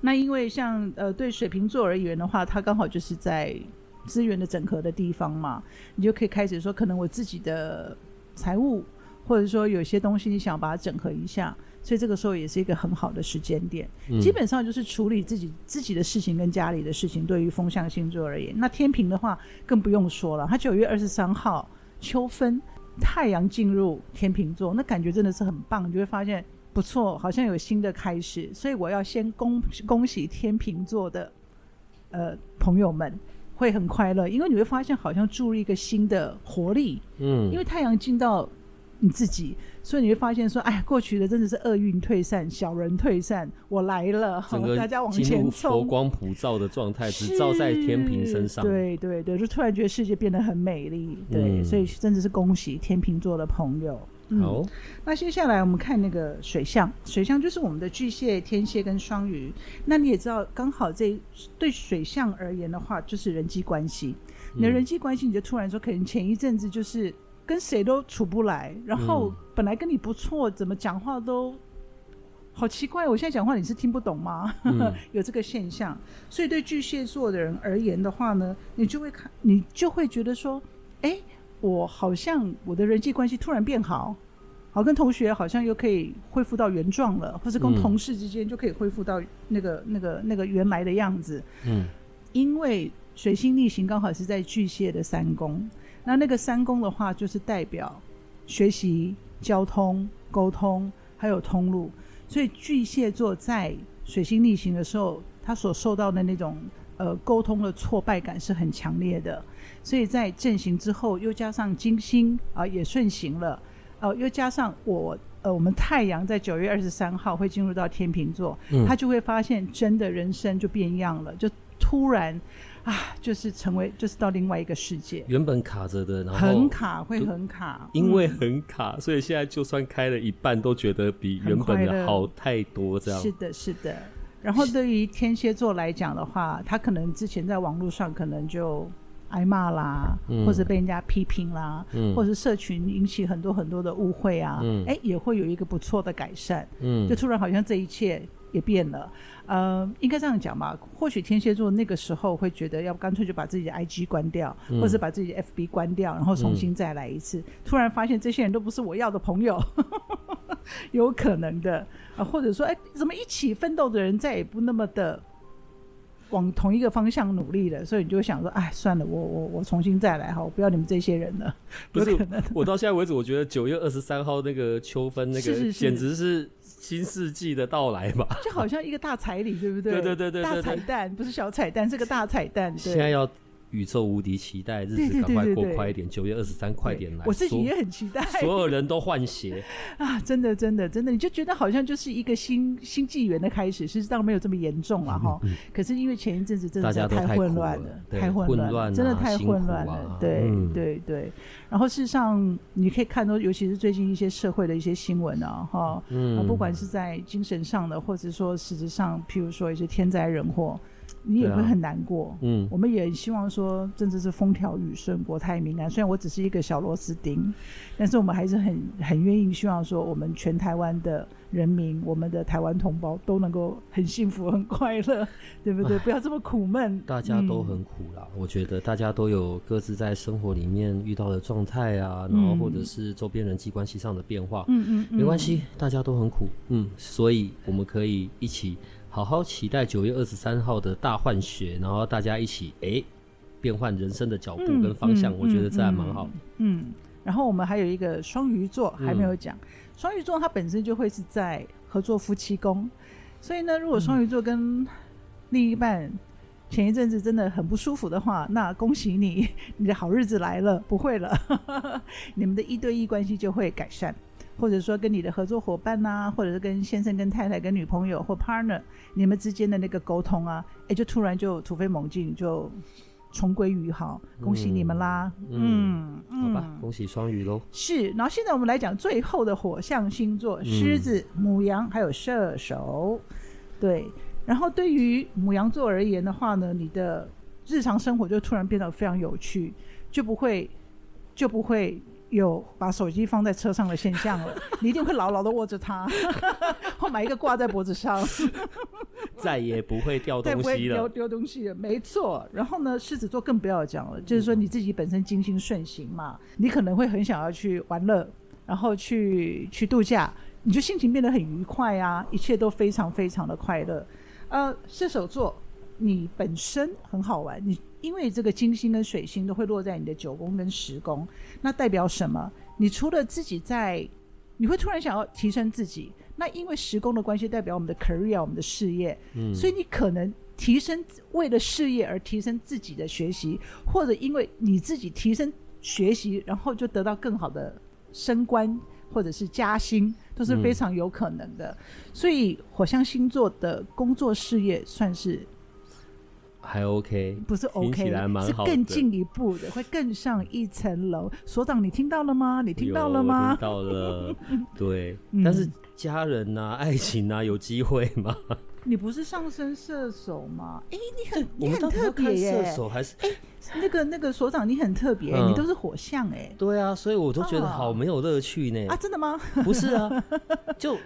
那因为像呃，对水瓶座而言的话，他刚好就是在资源的整合的地方嘛，你就可以开始说，可能我自己的财务，或者说有些东西，你想把它整合一下。所以这个时候也是一个很好的时间点，嗯，基本上就是处理自己自己的事情跟家里的事情。对于风象星座而言，那天平的话更不用说了，他九月二十三号秋分，太阳进入天平座，那感觉真的是很棒，你就会发现不错，好像有新的开始。所以我要先恭恭喜天秤座的呃朋友们，会很快乐，因为你会发现好像注入一个新的活力。嗯，因为太阳进到你自己。所以你会发现说，哎，过去的真的是厄运退散，小人退散，我来了，好，大家往前冲，佛光普照的状态，只照在天平身上。对对对，就突然觉得世界变得很美丽。对，嗯、所以真的是恭喜天秤座的朋友。嗯、好，那接下来我们看那个水象，水象就是我们的巨蟹、天蝎跟双鱼。那你也知道，刚好这对水象而言的话，就是人际关系。你的人际关系，你就突然说，可能前一阵子就是。跟谁都处不来，然后本来跟你不错，怎么讲话都好奇怪。我现在讲话你是听不懂吗？嗯、有这个现象，所以对巨蟹座的人而言的话呢，你就会看，你就会觉得说，哎，我好像我的人际关系突然变好，好跟同学好像又可以恢复到原状了，或是跟同事之间就可以恢复到那个、嗯、那个那个原来的样子。嗯，因为水星逆行刚好是在巨蟹的三宫。那那个三宫的话，就是代表学习、交通、沟通，还有通路。所以巨蟹座在水星逆行的时候，他所受到的那种呃沟通的挫败感是很强烈的。所以在正行之后，又加上金星啊、呃、也顺行了，呃，又加上我呃我们太阳在九月二十三号会进入到天秤座，嗯，他就会发现真的人生就变样了，就突然。啊，就是成为，就是到另外一个世界。原本卡着的，然后很卡，会很卡。因为很卡，嗯，所以现在就算开了一半，都觉得比原本的好太多。这样是的，是的。然后对于天蝎座来讲的话，他可能之前在网络上可能就挨骂啦，嗯，或者被人家批评啦，嗯，或者是社群引起很多很多的误会啊，嗯，哎，也会有一个不错的改善。嗯，就突然好像这一切。也变了，呃，应该这样讲吧。或许天蝎座那个时候会觉得，要不干脆就把自己的 IG 关掉，嗯、或者把自己的 FB 关掉，然后重新再来一次。嗯、突然发现这些人都不是我要的朋友，有可能的啊。或者说，哎，怎么一起奋斗的人再也不那么的往同一个方向努力了？所以你就想说，哎，算了，我我我重新再来哈，我不要你们这些人了。不是，我到现在为止，我觉得九月二十三号那个秋分那个是是是简直是。新世纪的到来吧，就好像一个大彩礼，对不对？对对对对，对，大彩蛋不是小彩蛋，是个大彩蛋。对，现在要宇宙无敌期待，日子赶快过快一点，九月二十三快点来。我自己也很期待，所有人都换鞋 啊！真的，真的，真的，你就觉得好像就是一个新新纪元的开始。事实上没有这么严重了哈。嗯嗯、可是因为前一阵子真的太混乱了，太混乱了，真的太混乱了。啊、对、嗯、对对。然后事实上你可以看到，尤其是最近一些社会的一些新闻啊，哈，嗯，不管是在精神上的，或者说实质上，譬如说一些天灾人祸。你也会很难过，啊、嗯，我们也希望说，真的是风调雨顺、国泰民安。虽然我只是一个小螺丝钉，但是我们还是很很愿意希望说，我们全台湾的人民，我们的台湾同胞都能够很幸福、很快乐，对不对？不要这么苦闷。大家都很苦啦，嗯、我觉得大家都有各自在生活里面遇到的状态啊，然后或者是周边人际关系上的变化，嗯嗯，嗯没关系，大家都很苦，嗯，所以我们可以一起。好好期待九月二十三号的大换血，然后大家一起哎、欸、变换人生的脚步跟方向，嗯嗯、我觉得这还蛮好的嗯。嗯，然后我们还有一个双鱼座还没有讲，双、嗯、鱼座它本身就会是在合作夫妻宫，所以呢，如果双鱼座跟另一半前一阵子真的很不舒服的话，那恭喜你，你的好日子来了，不会了，你们的一对一关系就会改善。或者说跟你的合作伙伴呐、啊，或者是跟先生、跟太太、跟女朋友或 partner，你们之间的那个沟通啊，哎，就突然就突飞猛进，就重归于好，恭喜你们啦！嗯，嗯好吧，恭喜双鱼喽。是，然后现在我们来讲最后的火象星座：狮子、母羊还有射手。对，然后对于母羊座而言的话呢，你的日常生活就突然变得非常有趣，就不会就不会。有把手机放在车上的现象了，你一定会牢牢的握着它，或买一个挂在脖子上，再也不会掉东西了。丢丢东西了，没错。然后呢，狮子座更不要讲了，就是说你自己本身金星顺行嘛，你可能会很想要去玩乐，然后去去度假，你就心情变得很愉快啊，一切都非常非常的快乐。呃，射手座，你本身很好玩，你。因为这个金星跟水星都会落在你的九宫跟十宫，那代表什么？你除了自己在，你会突然想要提升自己。那因为十宫的关系，代表我们的 career，我们的事业。嗯，所以你可能提升，为了事业而提升自己的学习，或者因为你自己提升学习，然后就得到更好的升官或者是加薪，都是非常有可能的。嗯，所以火象星座的工作事业算是。还 OK，不是 OK，是更进一步的，会更上一层楼。所长，你听到了吗？你听到了吗？听到了，对。嗯、但是家人呐、啊，爱情呐、啊，有机会吗？你不是上升射手吗？哎，你很你很特别耶。射手还是哎，那个那个所长，你很特别，嗯、你都是火象哎。对啊，所以我都觉得好没有乐趣呢。啊，真的吗？不是啊，就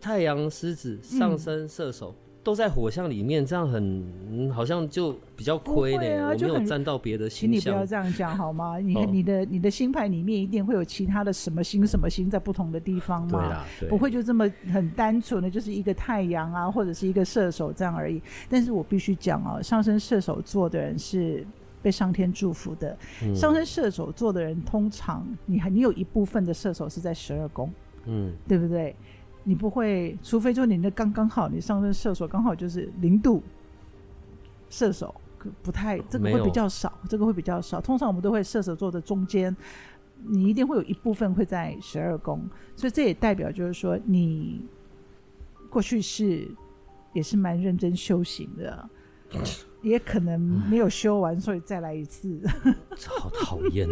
太阳狮子上升射手。嗯都在火象里面，这样很、嗯、好像就比较亏呢。啊、我没有沾到别的星。请你不要这样讲好吗？你、哦、你的你的星盘里面一定会有其他的什么星什么星在不同的地方嘛？不会就这么很单纯的就是一个太阳啊，或者是一个射手这样而已。但是我必须讲哦，上升射手座的人是被上天祝福的。嗯、上升射手座的人通常你还你有一部分的射手是在十二宫，嗯，对不对？你不会，除非就你那刚刚好，你上升射手刚好就是零度射手，不太这个会比较少，这个会比较少。通常我们都会射手座的中间，你一定会有一部分会在十二宫，所以这也代表就是说你过去是也是蛮认真修行的。也可能没有修完，所以再来一次。好讨厌！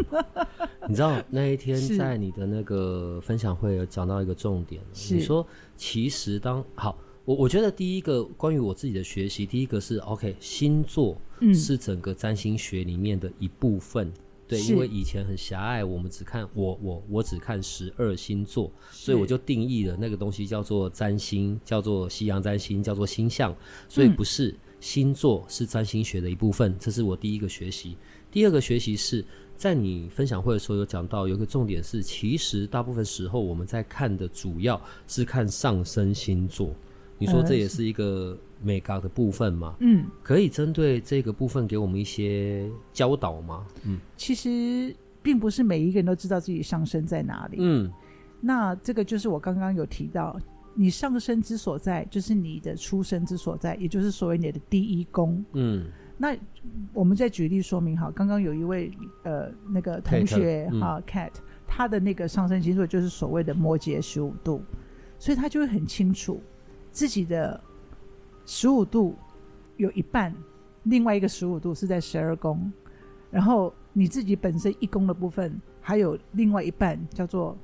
你知道那一天在你的那个分享会有讲到一个重点，你说其实当好，我我觉得第一个关于我自己的学习，第一个是 OK，星座是整个占星学里面的一部分。嗯、对，因为以前很狭隘，我们只看我我我只看十二星座，所以我就定义了那个东西叫做占星，叫做西洋占星，叫做星象，所以不是。嗯星座是占星学的一部分，这是我第一个学习。第二个学习是在你分享会的时候有讲到，有一个重点是，其实大部分时候我们在看的主要是看上升星座。你说这也是一个美感的部分吗？嗯，可以针对这个部分给我们一些教导吗？嗯，其实并不是每一个人都知道自己上升在哪里。嗯，那这个就是我刚刚有提到。你上升之所在，就是你的出生之所在，也就是所谓你的第一宫。嗯，那我们再举例说明哈，刚刚有一位呃那个同学哈 Cat，他的那个上升星座就是所谓的摩羯十五度，所以他就会很清楚自己的十五度有一半，另外一个十五度是在十二宫，然后你自己本身一宫的部分还有另外一半叫做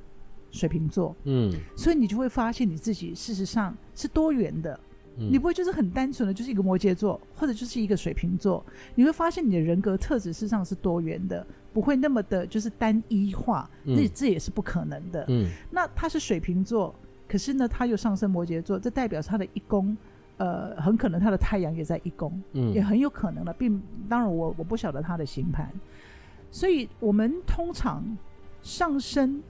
水瓶座，嗯，所以你就会发现你自己事实上是多元的。你不会就是很单纯的就是一个摩羯座，或者就是一个水瓶座，你会发现你的人格特质事实上是多元的，不会那么的就是单一化，那、嗯、这也是不可能的。嗯，那他是水瓶座，可是呢他又上升摩羯座，这代表他的一宫，呃，很可能他的太阳也在一宫，嗯，也很有可能了，并当然我我不晓得他的星盘，所以我们通常上升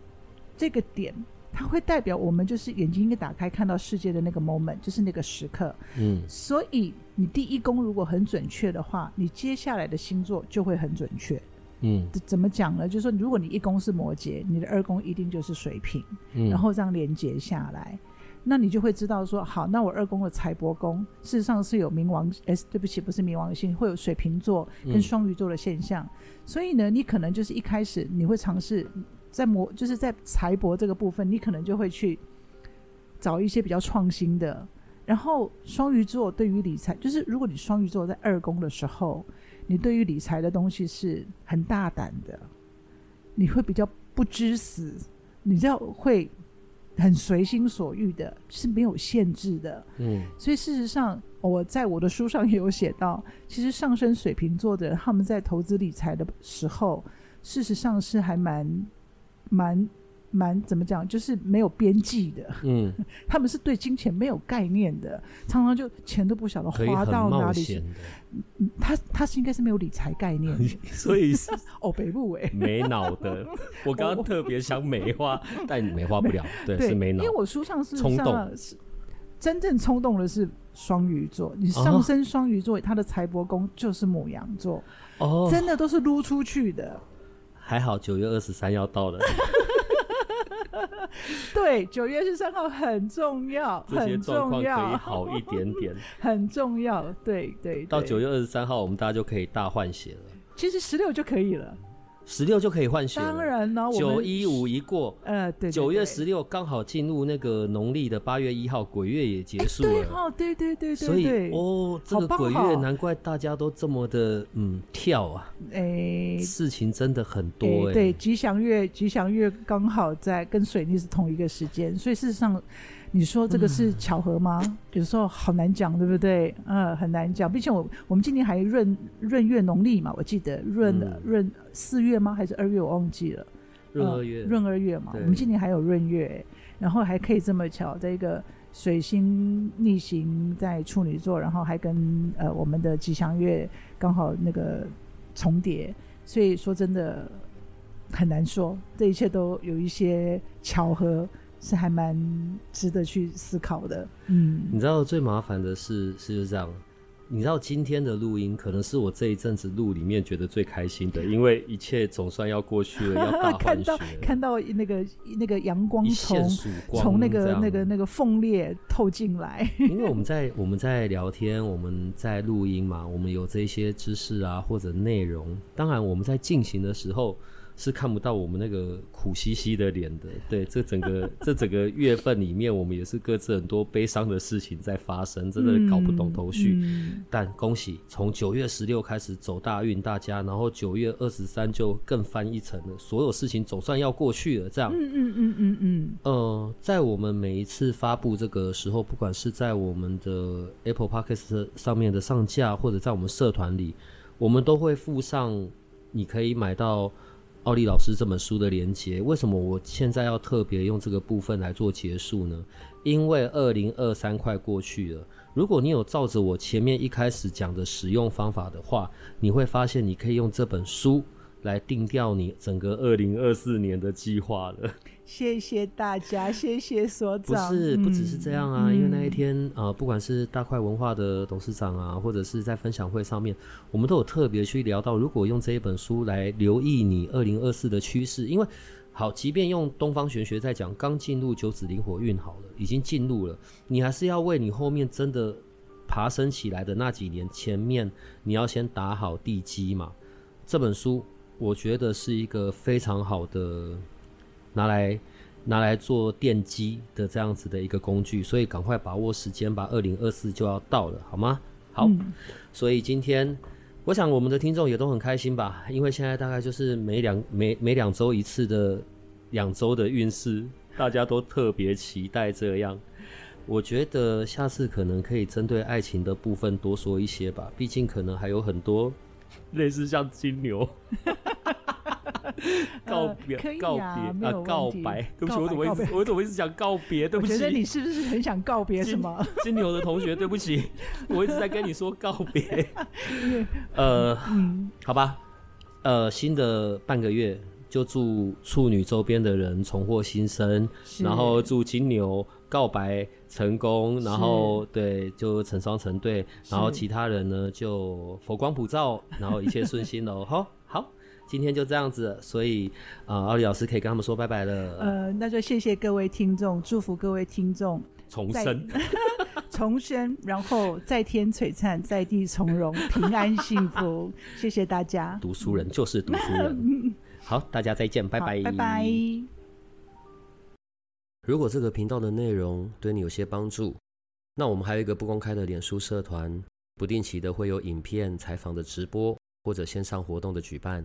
这个点。它会代表我们就是眼睛一打开看到世界的那个 moment，就是那个时刻。嗯，所以你第一宫如果很准确的话，你接下来的星座就会很准确。嗯，怎么讲呢？就是说，如果你一宫是摩羯，你的二宫一定就是水瓶。嗯，然后这样连接下来，那你就会知道说，好，那我二宫的财帛宫事实上是有冥王，哎，对不起，不是冥王星，会有水瓶座跟双鱼座的现象。嗯，所以呢，你可能就是一开始你会尝试。在摩就是在财帛这个部分，你可能就会去找一些比较创新的。然后双鱼座对于理财，就是如果你双鱼座在二宫的时候，你对于理财的东西是很大胆的，你会比较不知死，你知道会很随心所欲的，是没有限制的。嗯，所以事实上，我在我的书上也有写到，其实上升水瓶座的人，他们在投资理财的时候，事实上是还蛮。蛮蛮怎么讲，就是没有边际的。嗯，他们是对金钱没有概念的，常常就钱都不晓得花到哪里去。他他是应该是没有理财概念，所以是哦，北部哎，没脑的。我刚刚特别想美化，但美化不了。对，是没脑。因为我书上是冲动，是真正冲动的是双鱼座。你上升双鱼座，他的财帛宫就是母羊座。哦，真的都是撸出去的。还好九月二十三要到了，对，九月二十三号很重要，很重要，可以好一点点，很重要，对对，对。到九月二十三号，我们大家就可以大换血了。其实十六就可以了。十六就可以换血了，当然了，九一五一过，呃，对，九月十六刚好进入那个农历的八月一号，鬼月也结束了，对哦，对对对对，所以哦，这个鬼月难怪大家都这么的嗯跳啊，哎，事情真的很多哎，对，吉祥月吉祥月刚好在跟水逆是同一个时间，所以事实上。你说这个是巧合吗？嗯、有时候好难讲，对不对？嗯，很难讲。毕竟我我们今年还闰闰月农历嘛，我记得闰闰四月吗？还是二月？我忘记了。闰二月。闰二月嘛，我们今年还有闰月，然后还可以这么巧，这个水星逆行在处女座，然后还跟呃我们的吉祥月刚好那个重叠，所以说真的很难说，这一切都有一些巧合。是还蛮值得去思考的，嗯，你知道最麻烦的是是就是这样，你知道今天的录音可能是我这一阵子录里面觉得最开心的，因为一切总算要过去了，要大换血，看到看到那个那个阳光从从那个那个那个缝裂透进来，因为我们在我们在聊天，我们在录音嘛，我们有这些知识啊或者内容，当然我们在进行的时候。是看不到我们那个苦兮兮的脸的，对，这整个 这整个月份里面，我们也是各自很多悲伤的事情在发生，真的搞不懂头绪。但恭喜，从九月十六开始走大运，大家，然后九月二十三就更翻一层了，所有事情总算要过去了。这样，嗯嗯嗯嗯嗯。呃，在我们每一次发布这个时候，不管是在我们的 Apple Podcast 上面的上架，或者在我们社团里，我们都会附上，你可以买到。奥利老师这本书的连接，为什么我现在要特别用这个部分来做结束呢？因为二零二三快过去了，如果你有照着我前面一开始讲的使用方法的话，你会发现你可以用这本书来定调你整个二零二四年的计划了。谢谢大家，谢谢所长。不是，不只是这样啊，嗯、因为那一天啊、呃，不管是大块文化的董事长啊，或者是在分享会上面，我们都有特别去聊到，如果用这一本书来留意你二零二四的趋势，因为好，即便用东方玄学在讲，刚进入九紫灵火运好了，已经进入了，你还是要为你后面真的爬升起来的那几年，前面你要先打好地基嘛。这本书我觉得是一个非常好的拿来拿来做奠基的这样子的一个工具，所以赶快把握时间吧，二零二四就要到了，好吗？好，嗯、所以今天我想我们的听众也都很开心吧，因为现在大概就是每两每每两周一次的两周的运势，大家都特别期待这样。我觉得下次可能可以针对爱情的部分多说一些吧，毕竟可能还有很多 类似像金牛。告别、呃啊，告别啊，告白。对不起，我怎么一直我怎么一直讲告别？对不起，我觉得你是不是很想告别什么？金牛的同学，对不起，我一直在跟你说告别。呃，嗯，好吧，呃，新的半个月就祝处女周边的人重获新生，然后祝金牛告白成功，然后对，就成双成对，然后其他人呢就佛光普照，然后一切顺心喽，好。今天就这样子，所以啊，奥利老师可以跟他们说拜拜了。呃，那就谢谢各位听众，祝福各位听众重生，重生，然后在天璀璨，在地从容，平安幸福。谢谢大家。读书人就是读书人。好，大家再见，拜拜，拜拜。如果这个频道的内容对你有些帮助，那我们还有一个不公开的脸书社团，不定期的会有影片、采访的直播或者线上活动的举办。